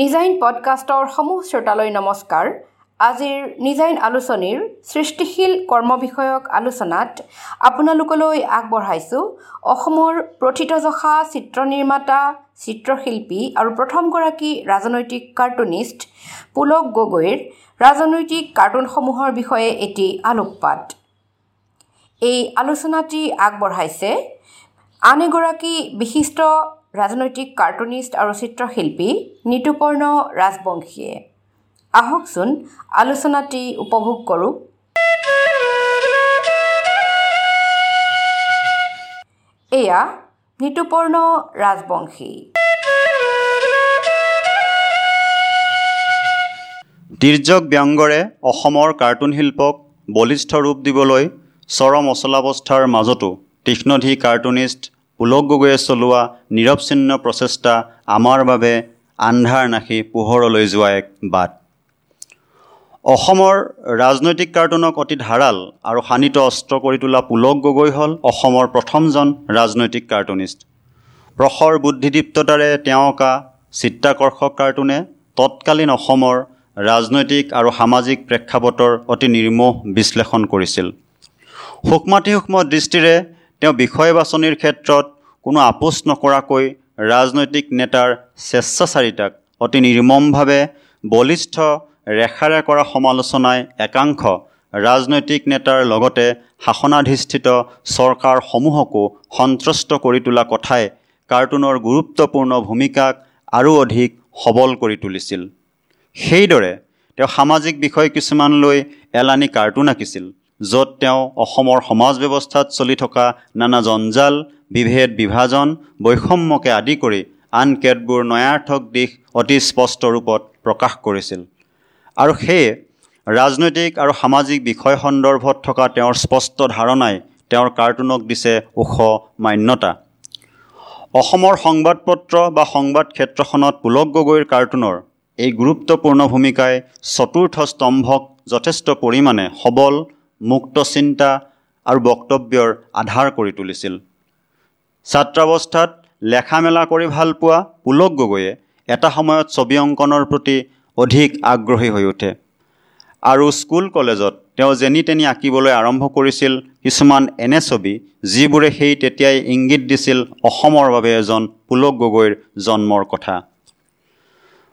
নিজাইন পডকাষ্টৰ সমূহ শ্ৰোতালৈ নমস্কাৰ। আজিৰ নিজাইন আলোচনীৰ সৃষ্টিশীল কৰ্ম বিষয়ক আলোচনাত আপোনালোকলৈ আগবঢ়াইছোঁ অসমৰ প্ৰথিতযশা চিত্ৰ নিৰ্মাতা চিত্ৰশিল্পী আৰু প্ৰথমগৰাকী ৰাজনৈতিক কাৰ্টুনিষ্ট পুলক গগৈৰ ৰাজনৈতিক কাৰ্টুনসমূহৰ বিষয়ে এটি আলোকপাত। এই আলোচনাটি আগবঢ়াইছে আন এগৰাকী বিশিষ্ট ৰাজনৈতিক কাৰ্টুনিষ্ট আৰু চিত্ৰশিল্পী নিতুপৰ্ণ ৰাজবংশীয়ে। আহকচোন আলোচনাটি উপভোগ কৰোঁ। এয়া নিতুপৰ্ণ ৰাজবংশী। তিৰ্যক ব্যংগৰে অসমৰ কাৰ্টুন শিল্পক বলিষ্ঠ ৰূপ দিবলৈ চৰম অচলাৱস্থাৰ মাজতো তীক্ষ্ণধী কাৰ্টুনিষ্ট পুলক গগৈয়ে চলোৱা নিৰৱচ্ছিন্ন প্ৰচেষ্টা আমাৰ বাবে আন্ধাৰ নাশি পোহৰলৈ যোৱা এক বাট। অসমৰ ৰাজনৈতিক কাৰ্টুনক অতি ধাৰাল আৰু শানিত অস্ত্ৰ কৰি তোলা পুলক গগৈ হ'ল অসমৰ প্ৰথমজন ৰাজনৈতিক কাৰ্টুনিষ্ট। প্ৰখৰ বুদ্ধিদীপ্ততাৰে তেওঁ অঁকা চিত্ৰাকৰ্ষক কাৰ্টুনে তৎকালীন অসমৰ ৰাজনৈতিক আৰু সামাজিক প্ৰেক্ষাপটৰ অতি নিৰ্মোহ বিশ্লেষণ কৰিছিল। সূক্ষ্মাতি সূক্ষ্ম দৃষ্টিৰে তেওঁ বিষয় বাছনিৰ ক্ষেত্ৰত কোনো আপোচ নকৰাকৈ ৰাজনৈতিক নেতাৰ স্বেচ্ছাচাৰিতাক অতি নিৰ্মমভাৱে বলিষ্ঠ ৰেখাৰে কৰা সমালোচনাই একাংশ ৰাজনৈতিক নেতাৰ লগতে শাসনাধিষ্ঠিত চৰকাৰসমূহকো সন্ত্ৰস্ত কৰি তোলা কথাই কাৰ্টুনৰ গুৰুত্বপূৰ্ণ ভূমিকাক আৰু অধিক সবল কৰি তুলিছিল। সেইদৰে তেওঁ সামাজিক বিষয় কিছুমান লৈ এলানি কাৰ্টুন আঁকিছিল। য'ত তেওঁ অসমৰ সমাজ ব্যৱস্থাত চলি থকা নানা জঞ্জাল বিভেদ বিভাজন বৈষম্যকে আদি কৰি আন কেতবোৰ নয়াৰ্থক দিশ অতি স্পষ্ট ৰূপত প্ৰকাশ কৰিছিল। আৰু সেয়ে ৰাজনৈতিক আৰু সামাজিক বিষয় সন্দৰ্ভত থকা তেওঁৰ স্পষ্ট ধাৰণাই তেওঁৰ কাৰ্টুনক দিছে ওখ মান্যতা। অসমৰ সংবাদ পত্ৰ বা সংবাদ ক্ষেত্ৰখনত পুলক গগৈৰ কাৰ্টুনৰ এই গুৰুত্বপূৰ্ণ ভূমিকাই চতুৰ্থ স্তম্ভক যথেষ্ট পৰিমাণে সবল মুক্ত চিন্তা আৰু বক্তব্যৰ আধাৰ কৰি তুলিছিল। ছাত্ৰাৱস্থাত লেখা মেলা কৰি ভাল পোৱা পুলক গগৈয়ে এটা সময়ত ছবি অংকনৰ প্ৰতি অধিক আগ্ৰহী হৈ উঠে। আৰু স্কুল কলেজত তেওঁ যেনি তেনি আঁকিবলৈ আৰম্ভ কৰিছিল কিছুমান এনে ছবি যিবোৰে সেই তেতিয়াই ইংগিত দিছিল অসমৰ বাবে এজন পুলক গগৈৰ জন্মৰ কথা।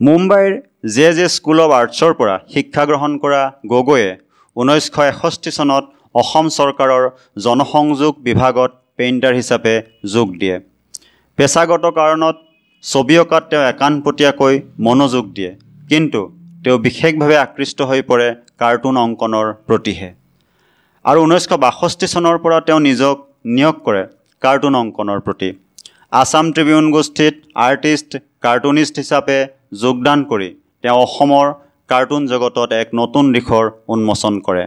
মুম্বাইৰ জে জে স্কুল অৱ আৰ্টছৰ পৰা শিক্ষা গ্ৰহণ কৰা গগৈয়ে ঊনৈছশ এষষ্ঠি চনত অসম চৰকাৰৰ জনসংযোগ বিভাগত পেইণ্টাৰ হিচাপে যোগ দিয়ে। পেচাগত কাৰণত ছবি অঁকাত তেওঁ একাণপতীয়াকৈ মনোযোগ দিয়ে কিন্তু তেওঁ বিশেষভাৱে আকৃষ্ট হৈ পৰে কাৰ্টুন অংকনৰ প্ৰতিহে। আৰু ঊনৈছশ বাষষ্ঠি চনৰ পৰা তেওঁ নিজক নিয়োগ কৰে কাৰ্টুন অংকনৰ প্ৰতি। আছাম ট্ৰিবিউন গোষ্ঠীত আৰ্টিষ্ট কাৰ্টুনিষ্ট হিচাপে যোগদান কৰি তেওঁ অসমৰ কাৰ্টুন জগতত এক নতুন দিশৰ উন্মোচন কৰে।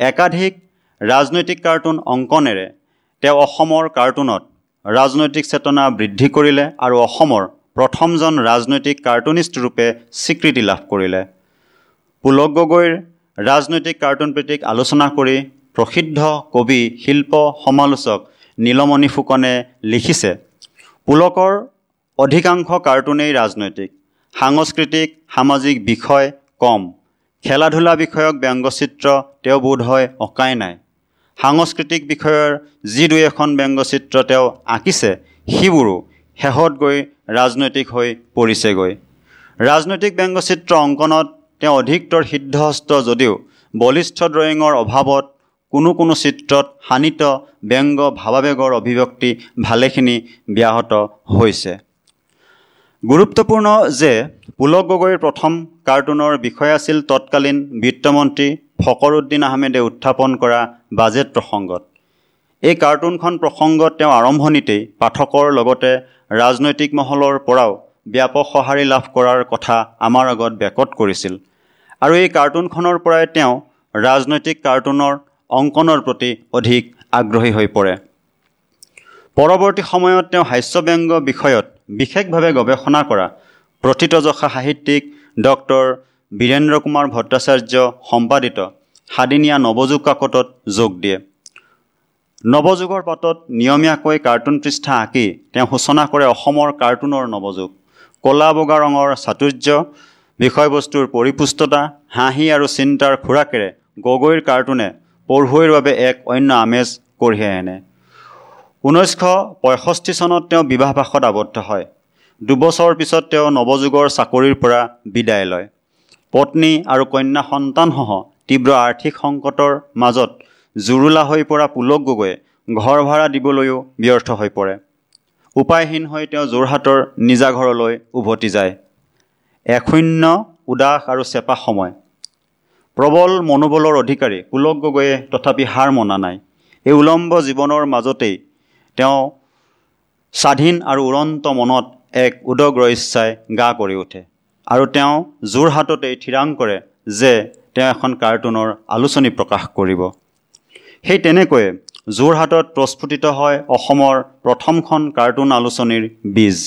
একাধিক ৰাজনৈতিক কাৰ্টুন অংকনেৰে তেওঁ অসমৰ কাৰ্টুনত ৰাজনৈতিক চেতনা বৃদ্ধি কৰিলে আৰু অসমৰ প্ৰথমজন ৰাজনৈতিক কাৰ্টুনিষ্ট ৰূপে স্বীকৃতি লাভ কৰিলে। পুলক গগৈৰ ৰাজনৈতিক কাৰ্টুন প্ৰীতিক আলোচনা কৰি প্ৰসিদ্ধ কবি শিল্প সমালোচক নীলমণি ফুকনে লিখিছে পুলকৰ অধিকাংশ কাৰ্টুনেই ৰাজনৈতিক সাংস্কৃতিক সামাজিক বিষয় কম। খেলা ধূলা বিষয়ক ব্যংগচিত্ৰ তেওঁ বোধ হয় অঁকাই নাই। সাংস্কৃতিক বিষয়ৰ যি দুই এখন ব্যংগচিত্ৰ তেওঁ আঁকিছে সিবোৰো শেহত গৈ ৰাজনৈতিক হৈ পৰিছেগৈ। ৰাজনৈতিক ব্যংগচিত্ৰ অংকনত তেওঁ অধিকতৰ সিদ্ধহস্ত যদিও বলিষ্ঠ ড্ৰয়িঙৰ অভাৱত কোনো কোনো চিত্ৰত শানিত ব্যংগ ভাৱাবেগৰ অভিব্যক্তি ভালেখিনি ব্যাহত হৈছে। গুৰুত্বপূৰ্ণ যে পুলক গগৈৰ প্ৰথম কাৰ্টুনৰ বিষয় আছিল তৎকালীন বিত্তমন্ত্ৰী ফকৰুদ্দিন আহমেদে উত্থাপন কৰা বাজেট প্ৰসংগত। এই কাৰ্টুনখন প্ৰসংগত তেওঁ আৰম্ভণিতেই পাঠকৰ লগতে ৰাজনৈতিক মহলৰ পৰাও ব্যাপক সঁহাৰি লাভ কৰাৰ কথা আমাৰ আগত বেকত কৰিছিল। আৰু এই কাৰ্টুনখনৰ পৰাই তেওঁ ৰাজনৈতিক কাৰ্টুনৰ অংকনৰ প্ৰতি অধিক আগ্ৰহী হৈ পৰে। পৰৱৰ্তী সময়ত তেওঁ হাস্যব্যংগ বিষয়ত বিশেষভাৱে গৱেষণা কৰা প্ৰথিতযশা সাহিত্যিক ডক্টৰ বীৰেন্দ্ৰ কুমাৰ ভট্টাচাৰ্য সম্পাদিত সাদিনীয়া নৱযুগ কাকতত যোগ দিয়ে। নৱযুগৰ পাতত নিয়মীয়াকৈ কাৰ্টুন পৃষ্ঠা আঁকি তেওঁ সূচনা কৰে অসমৰ কাৰ্টুনৰ নৱযুগ। ক'লা বগা ৰঙৰ চাতুৰ্য বিষয়বস্তুৰ পৰিপুষ্টতা হাঁহি আৰু চিন্তাৰ খোৰাকেৰে গগৈৰ কাৰ্টুনে পঢ়ুৱৈৰ বাবে এক অন্য আমেজ কঢ়িয়াই আনে। ঊনৈছশ পঁয়ষষ্ঠি চনত তেওঁ বিবাহবাসত আবদ্ধ হয়। দুবছৰ পিছত তেওঁ নৱযুগৰ চাকৰিৰ পৰা বিদায় লয়। পত্নী আৰু কন্যা সন্তানসহ তীব্ৰ আৰ্থিক সংকটৰ মাজত জুৰুলা হৈ পৰা পুলক গগৈয়ে ঘৰ ভাড়া দিবলৈও ব্যৰ্থ হৈ পৰে। উপায়হীন হৈ তেওঁ যোৰহাটৰ নিজা ঘৰলৈ উভতি যায়। এশূন্য উদাস আৰু চেপা সময়। প্ৰবল মনোবলৰ অধিকাৰী পুলক গগৈয়ে তথাপি হাৰ মনা নাই। এই উলম্ব জীৱনৰ মাজতেই তেওঁ স্বাধীন আৰু উৰন্ত মনত এক উদগ্ৰ ইচ্ছাই গা কৰি উঠে আৰু তেওঁ যোৰহাটতেই থিৰাং কৰে যে তেওঁ এখন কাৰ্টুনৰ আলোচনী প্ৰকাশ কৰিব। সেই তেনেকৈয়ে যোৰহাটত প্ৰস্ফুটিত হয় অসমৰ প্ৰথমখন কাৰ্টুন আলোচনীৰ বীজ।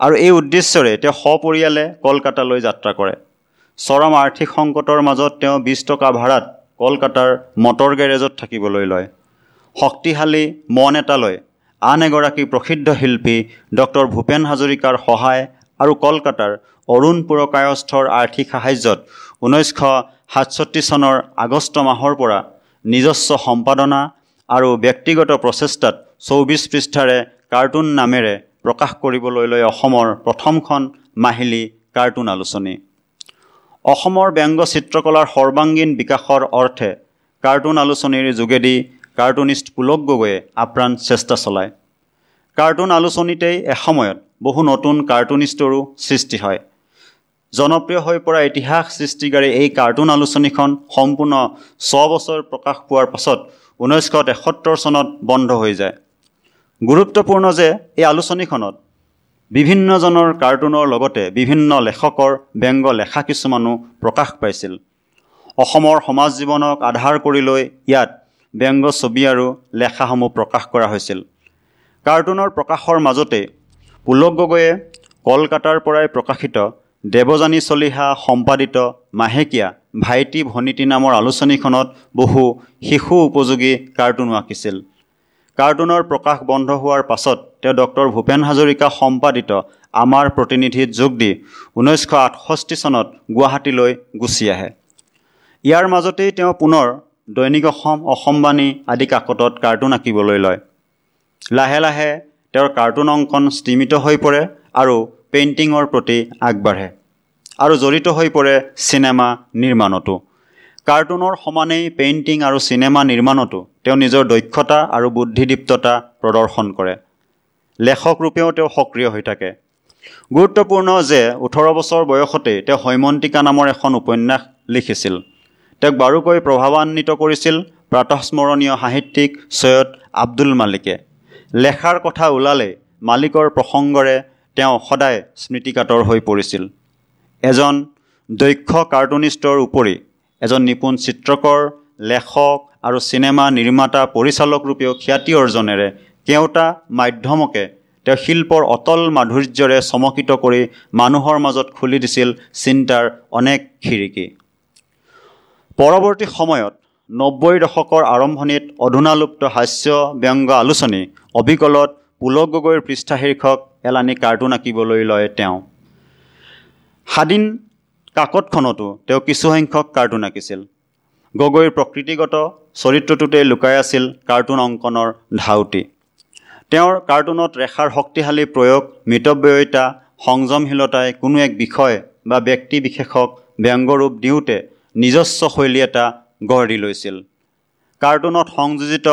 আৰু এই উদ্দেশ্যৰে তেওঁ সপৰিয়ালে কলকাতালৈ যাত্ৰা কৰে। চৰম আৰ্থিক সংকটৰ মাজত তেওঁ বিছ টকা ভাড়াত কলকাতাৰ মটৰ গেৰেজত থাকিবলৈ লয়। শক্তিশালী মন এটালৈ আন এগৰাকী প্ৰসিদ্ধ শিল্পী ডক্টৰ ভূপেন হাজৰিকাৰ সহায় আৰু কলকাতাৰ অৰুণ পুৰকায়স্থৰ আৰ্থিক সাহায্যত ঊনৈছশ সাতষষ্ঠি চনৰ আগষ্ট মাহৰ পৰা নিজস্ব সম্পাদনা আৰু ব্যক্তিগত প্ৰচেষ্টাত চৌবিছ পৃষ্ঠাৰে কাৰ্টুন নামেৰে প্ৰকাশ কৰিবলৈ লৈ অসমৰ প্ৰথমখন মাহিলী কাৰ্টুন আলোচনী। অসমৰ ব্যংগ চিত্ৰকলাৰ সৰ্বাংগীন বিকাশৰ অৰ্থে কাৰ্টুন আলোচনীৰ যোগেদি কাৰ্টুনিষ্ট পুলক গগৈয়ে আপ্ৰাণ চেষ্টা চলায়। কাৰ্টুন আলোচনীতেই এসময়ত বহু নতুন কাৰ্টুনিষ্টৰো সৃষ্টি হয়। জনপ্ৰিয় হৈ পৰা ইতিহাস সৃষ্টিকাৰী এই কাৰ্টুন আলোচনীখন সম্পূৰ্ণ ছবছৰ প্ৰকাশ পোৱাৰ পাছত ঊনৈছশ তেসত্তৰ চনত বন্ধ হৈ যায়। গুৰুত্বপূৰ্ণ যে এই আলোচনীখনত বিভিন্নজনৰ কাৰ্টুনৰ লগতে বিভিন্ন লেখকৰ ব্যংগ লেখা কিছুমানো প্ৰকাশ পাইছিল। অসমৰ সমাজ জীৱনক আধাৰ কৰি লৈ ইয়াত ব্যংগ ছবি আৰু লেখাসমূহ প্ৰকাশ কৰা হৈছিল। কাৰ্টুনৰ প্ৰকাশৰ মাজতে পুলক গগৈয়ে কলকাতাৰ পৰাই প্ৰকাশিত দেৱযানী চলিহা সম্পাদিত মাহেকীয়া ভাইটি ভনীতি নামৰ আলোচনীখনত বহু শিশু উপযোগী কাৰ্টুনো আঁকিছিল। কাৰ্টুনৰ প্ৰকাশ বন্ধ হোৱাৰ পাছত তেওঁ ডক্টৰ ভূপেন হাজৰিকা সম্পাদিত আমাৰ প্ৰতিনিধিত যোগ দি ঊনৈছশ আঠষষ্ঠি চনত গুৱাহাটীলৈ গুচি আহে। ইয়াৰ মাজতেই তেওঁ পুনৰ দৈনিক অসম অসমবাণী আদি কাকতত কাৰ্টুন আঁকিবলৈ লয়। লাহে লাহে তেওঁৰ কাৰ্টুন অংকন স্তিমিত হৈ পৰে আৰু পেইণ্টিঙৰ প্ৰতি আগবাঢ়ে আৰু জড়িত হৈ পৰে চিনেমা নিৰ্মাণতো। কাৰ্টুনৰ সমানেই পেইণ্টিং আৰু চিনেমা নিৰ্মাণতো তেওঁ নিজৰ দক্ষতা আৰু বুদ্ধিদীপ্ততা প্ৰদৰ্শন কৰে। লেখক ৰূপেও তেওঁ সক্ৰিয় হৈ থাকে। গুৰুত্বপূৰ্ণ যে ওঠৰ বছৰ বয়সতেই তেওঁ হৈমন্তিকা নামৰ এখন উপন্যাস লিখিছিল। তেওঁক বাৰুকৈ প্ৰভাৱান্বিত কৰিছিল প্ৰাতঃস্মৰণীয় সাহিত্যিক সৈয়দ আব্দুল মালিকে। লেখাৰ কথা ওলালে মালিকৰ প্ৰসংগৰে তেওঁ সদায় স্মৃতিকাতৰ হৈ পৰিছিল। এজন দক্ষ কাৰ্টুনিষ্টৰ উপৰি এজন নিপুণ চিত্ৰকৰ লেখক আৰু চিনেমা নিৰ্মাতা পৰিচালক ৰূপেও খ্যাতি অৰ্জনেৰে কেওটা মাধ্যমকে তেওঁ শিল্পৰ অটল মাধুৰ্যৰে চমকিত কৰি মানুহৰ মাজত খুলি দিছিল চিন্তাৰ অনেক খিৰিকী। পৰৱৰ্তী সময়ত নব্বৈ দশকৰ আৰম্ভণিত অধুনালুপ্ত হাস্য ব্যংগ আলোচনী অবিকলত পুলক গগৈৰ পৃষ্ঠা শীৰ্ষক এলানি কাৰ্টুন আঁকিবলৈ লয় তেওঁ। স্বাধীন কাকতখনতো তেওঁ কিছুসংখ্যক কাৰ্টুন আঁকিছিল। গগৈৰ প্ৰকৃতিগত চৰিত্ৰটোতে লুকাই আছিল কাৰ্টুন অংকনৰ ধাউতি। তেওঁৰ কাৰ্টুনত ৰেখাৰ শক্তিশালী প্ৰয়োগ মিতব্যয়িতা সংযমশীলতাই কোনো এক বিষয় বা ব্যক্তি বিশেষক ব্যংগৰূপ দিওঁতে নিজস্ব শৈলী এটা গঢ় দি লৈছিল। কাৰ্টুনত সংযোজিত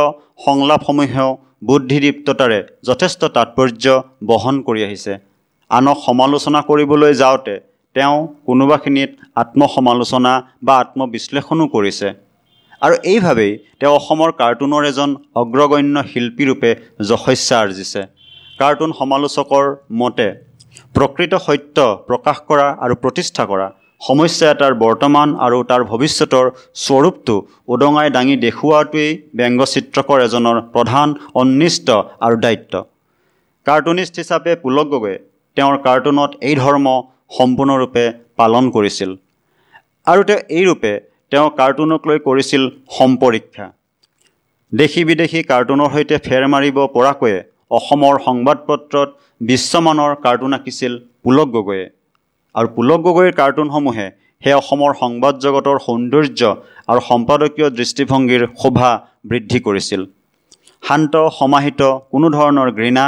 সংলাপসমূহেও বুদ্ধিদীপ্ততাৰে যথেষ্ট তাৎপৰ্য বহন কৰি আহিছে। আনক সমালোচনা কৰিবলৈ যাওঁতে তেওঁ কোনোবাখিনিত আত্মসমালোচনা বা আত্মবিশ্লেষণো কৰিছে। আৰু এইভাৱেই তেওঁ অসমৰ কাৰ্টুনৰ এজন অগ্ৰগণ্য শিল্পীৰূপে যশস্যা আৰ্জিছে। কাৰ্টুন সমালোচকৰ মতে প্ৰকৃত সত্য প্ৰকাশ কৰা আৰু প্ৰতিষ্ঠা কৰা সমস্যা এটাৰ বৰ্তমান আৰু তাৰ ভৱিষ্যতৰ স্বৰূপটো উদঙাই দাঙি দেখুওৱাটোৱেই ব্যংগচিত্ৰকৰ এজনৰ প্ৰধান অন্নিষ্ট আৰু দায়িত্ব। কাৰ্টুনিষ্ট হিচাপে পুলক গগৈয়ে তেওঁৰ কাৰ্টুনত এই ধৰ্ম সম্পূৰ্ণৰূপে পালন কৰিছিল আৰু তেওঁ এই ৰূপে তেওঁ কাৰ্টুনক লৈ কৰিছিল সম্পৰীক্ষা। দেশী বিদেশী কাৰ্টুনৰ সৈতে ফেৰ মাৰিব পৰাকৈয়ে অসমৰ সংবাদ পত্ৰত বিশ্বমানৰ কাৰ্টুন আঁকিছিল পুলক গগৈয়ে। আৰু পুলক গগৈৰ কাৰ্টুনসমূহে সেই অসমৰ সংবাদ জগতৰ সৌন্দৰ্য আৰু সম্পাদকীয় দৃষ্টিভংগীৰ শোভা বৃদ্ধি কৰিছিল। শান্ত সমাহিত কোনো ধৰণৰ ঘৃণা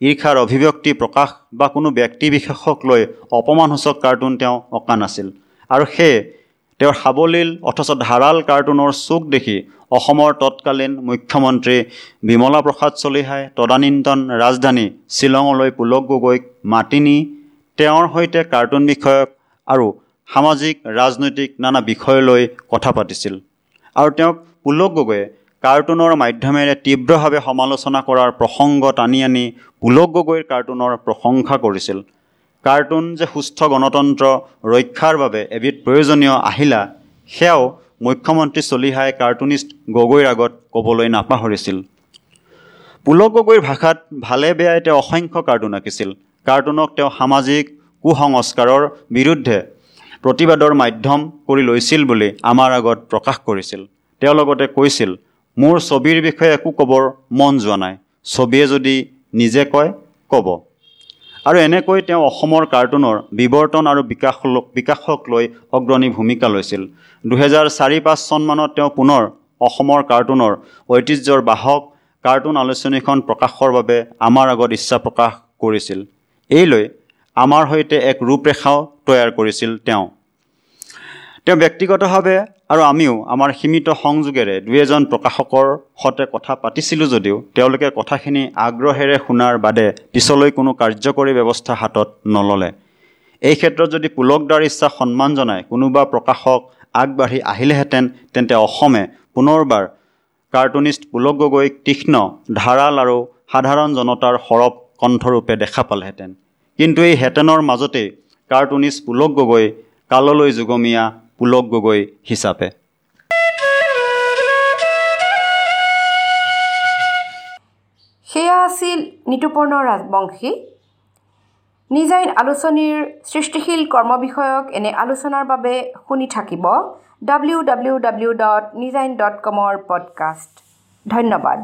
ঈৰ্ষাৰ অভিব্যক্তি প্ৰকাশ বা কোনো ব্যক্তি বিশেষক লৈ অপমানসূচক কাৰ্টুন তেওঁ অঁকা নাছিল। আৰু সেয়ে তেওঁৰ সাৱলীল অথচ ধাৰাল কাৰ্টুনৰ চুক দেখি অসমৰ তৎকালীন মুখ্যমন্ত্ৰী বিমলা প্ৰসাদ চলিহাই তদানীন্তন ৰাজধানী শ্বিলঙলৈ পুলক গগৈক মাতি নি তেওঁৰ সৈতে কাৰ্টুন বিষয়ক আৰু সামাজিক ৰাজনৈতিক নানা বিষয় লৈ কথা পাতিছিল। আৰু তেওঁক পুলক গগৈয়ে কাৰ্টুনৰ মাধ্যমেৰে তীব্ৰভাৱে সমালোচনা কৰাৰ প্ৰসংগ টানি আনি পুলক গগৈৰ কাৰ্টুনৰ প্ৰশংসা কৰিছিল। কাৰ্টুন যে সুস্থ গণতন্ত্ৰ ৰক্ষাৰ বাবে এবিধ প্ৰয়োজনীয় আহিলা সেয়াও মুখ্যমন্ত্ৰী চলিহাই কাৰ্টুনিষ্ট গগৈৰ আগত ক'বলৈ নাপাহৰিছিল। পুলক গগৈৰ ভাষাত ভালে বেয়াই তেওঁ অসংখ্য কাৰ্টুন আঁকিছিল। কাৰ্টুনক তেওঁ সামাজিক কুসংস্কাৰৰ বিৰুদ্ধে প্ৰতিবাদৰ মাধ্যম কৰি লৈছিল বুলি আমাৰ আগত প্ৰকাশ কৰিছিল। তেওঁ লগতে কৈছিল মোৰ ছবিৰ বিষয়ে একো ক'বৰ মন যোৱা নাই। ছবিয়ে যদি নিজে কয় ক'ব। আৰু এনেকৈ তেওঁ অসমৰ কাৰ্টুনৰ বিৱৰ্তন আৰু বিকাশ বিকাশক লৈ অগ্ৰণী ভূমিকা লৈছিল। দুহেজাৰ চাৰি পাঁচ চনমানত তেওঁ পুনৰ অসমৰ কাৰ্টুনৰ ঐতিহ্যৰ বাহক কাৰ্টুন আলোচনীখন প্ৰকাশৰ বাবে আমাৰ আগত ইচ্ছা প্ৰকাশ কৰিছিল। এই লৈ আমাৰ সৈতে এক ৰূপৰেখাও তৈয়াৰ কৰিছিল তেওঁ। তেওঁ ব্যক্তিগতভাৱে আৰু আমিও আমাৰ সীমিত সংযোগেৰে দুই এজন প্ৰকাশকৰ সৈতে কথা পাতিছিলোঁ যদিও তেওঁলোকে কথাখিনি আগ্ৰহেৰে শুনাৰ বাদে পিছলৈ কোনো কাৰ্যকৰী ব্যৱস্থা হাতত নল'লে। এই ক্ষেত্ৰত যদি পুলকদাৰ ইচ্ছা সন্মান জনাই কোনোবা প্ৰকাশক আগবাঢ়ি আহিলেহেঁতেন তেন্তে অসমে পুনৰবাৰ কাৰ্টুনিষ্ট পুলক গগৈক তীক্ষ্ণ ধাৰাল আৰু সাধাৰণ জনতাৰ সৰব কণ্ঠৰূপে দেখা পালেহেঁতেন। কিন্তু এই হেঁতেনৰ মাজতেই কাৰ্টুনিষ্ট পুলক গগৈ কাললৈ যুগমীয়া পুলক গগৈ হিচাপে। সেয়া আছিল নিতুপৰ্ণ ৰাজবংশী। নিজাইন আলোচনীৰ সৃষ্টিশীল কৰ্ম বিষয়ক এনে আলোচনাৰ বাবে শুনি থাকিব ডাব্লিউ ডাব্লিউ ডাব্লিউ ডট নিজাইন ডট কমৰ পডকাষ্ট ধন্যবাদ।